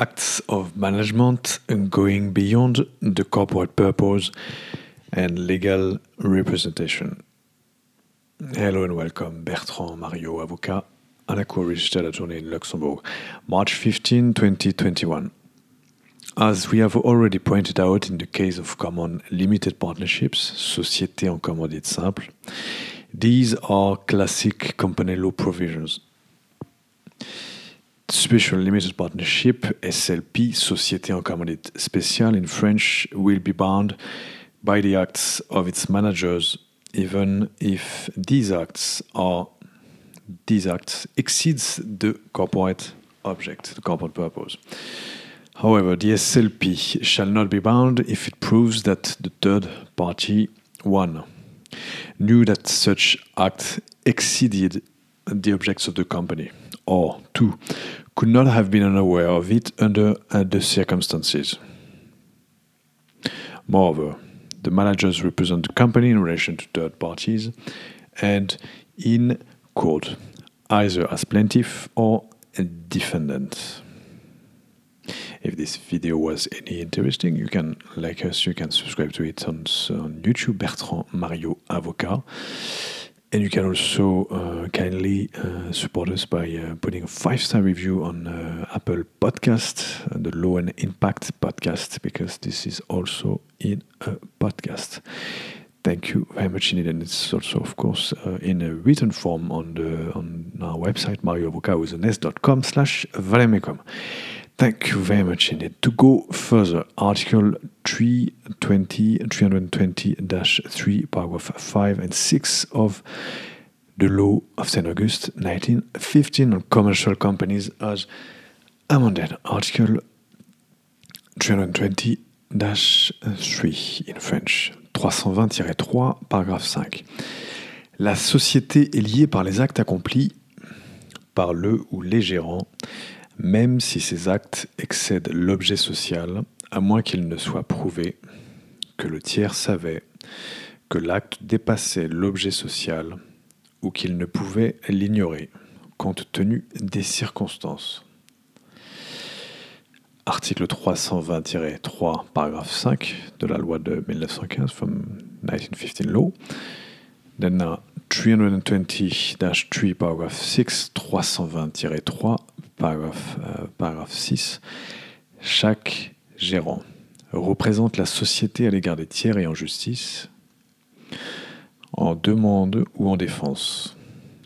acts of management going beyond the corporate purpose and legal representation. Hello and welcome, Bertrand Mario, avocat Cour registered attorney in Luxembourg, March 15, 2021. As we have already pointed out in the case of common limited partnerships, société en commandite simple, these are classic company law provisions. Special limited partnership, SLP, Société en commandite spéciale in French, will be bound by the acts of its managers, even if these acts are these acts exceeds the corporate object, the corporate purpose. However, the SLP shall not be bound if it proves that the third party, one, knew that such act exceeded the objects of the company, or two, could not have been unaware of it under uh, the circumstances. Moreover, the managers represent the company in relation to third parties and in court, either as plaintiff or defendant. If this video was any interesting, you can like us, you can subscribe to it on, on YouTube, Bertrand Mario Avocat. And you can also uh, kindly uh, support us by uh, putting a five star review on uh, Apple Podcast, uh, the Low and Impact podcast, because this is also in a podcast. Thank you very much indeed, and it's also, of course, uh, in a written form on the on our website an slash valemecum. Thank you very much indeed. To go further, Article 320, 320-3, paragraph 5 and 6 of the law of St. August 1915 on commercial companies as amended. Article 320-3 in French. 320-3, paragraphe 5. La société est liée par les actes accomplis par le ou les gérants même si ces actes excèdent l'objet social, à moins qu'il ne soit prouvé que le tiers savait que l'acte dépassait l'objet social ou qu'il ne pouvait l'ignorer compte tenu des circonstances. Article 320-3, paragraphe 5 de la loi de 1915, from 1915 law. Then 320-3, paragraphe 6, 320-3, paragraphe, euh, paragraphe 6, chaque gérant représente la société à l'égard des tiers et en justice, en demande ou en défense.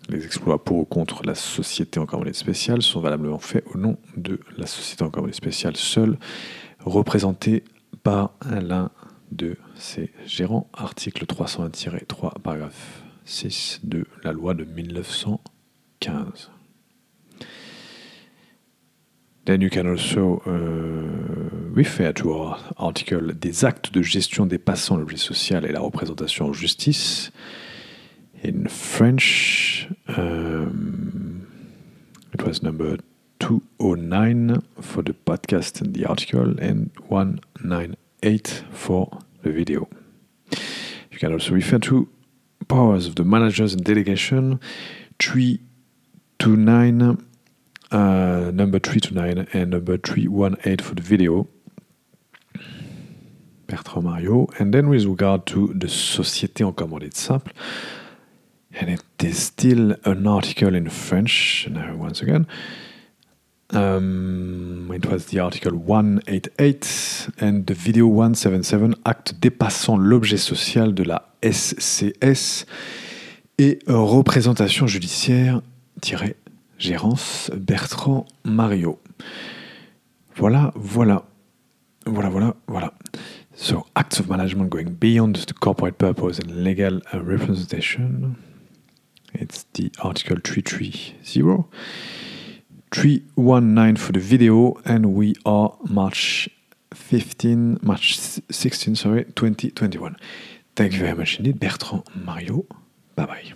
Les exploits pour ou contre la société en commandite spéciale sont valablement faits au nom de la société en commandite spéciale seule, représentée par l'un de ses gérants. Article 301-3, paragraphe 6 de la loi de 1915. Then you can also uh, refer to our article Des actes de gestion dépassant l'objet social et la représentation en justice. In French, um, it was number 209 for the podcast and the article, and 198 for the video. You can also refer to powers of the managers and delegation 329 uh, number 329 and number 318 for the video. Bertrand Mario. And then with regard to the Société en commandite simple, and it is still an article in French, now once again. Um, it was the article 188 and the video 177, acte dépassant l'objet social de la SCS et représentation judiciaire Gérance Bertrand Mario. Voilà, voilà. Voilà, voilà, voilà. So, acts of management going beyond the corporate purpose and legal representation. It's the article 330. 319 for the video, and we are March 15, March 16, sorry, 2021. Thank you very much indeed, Bertrand Mario. Bye bye.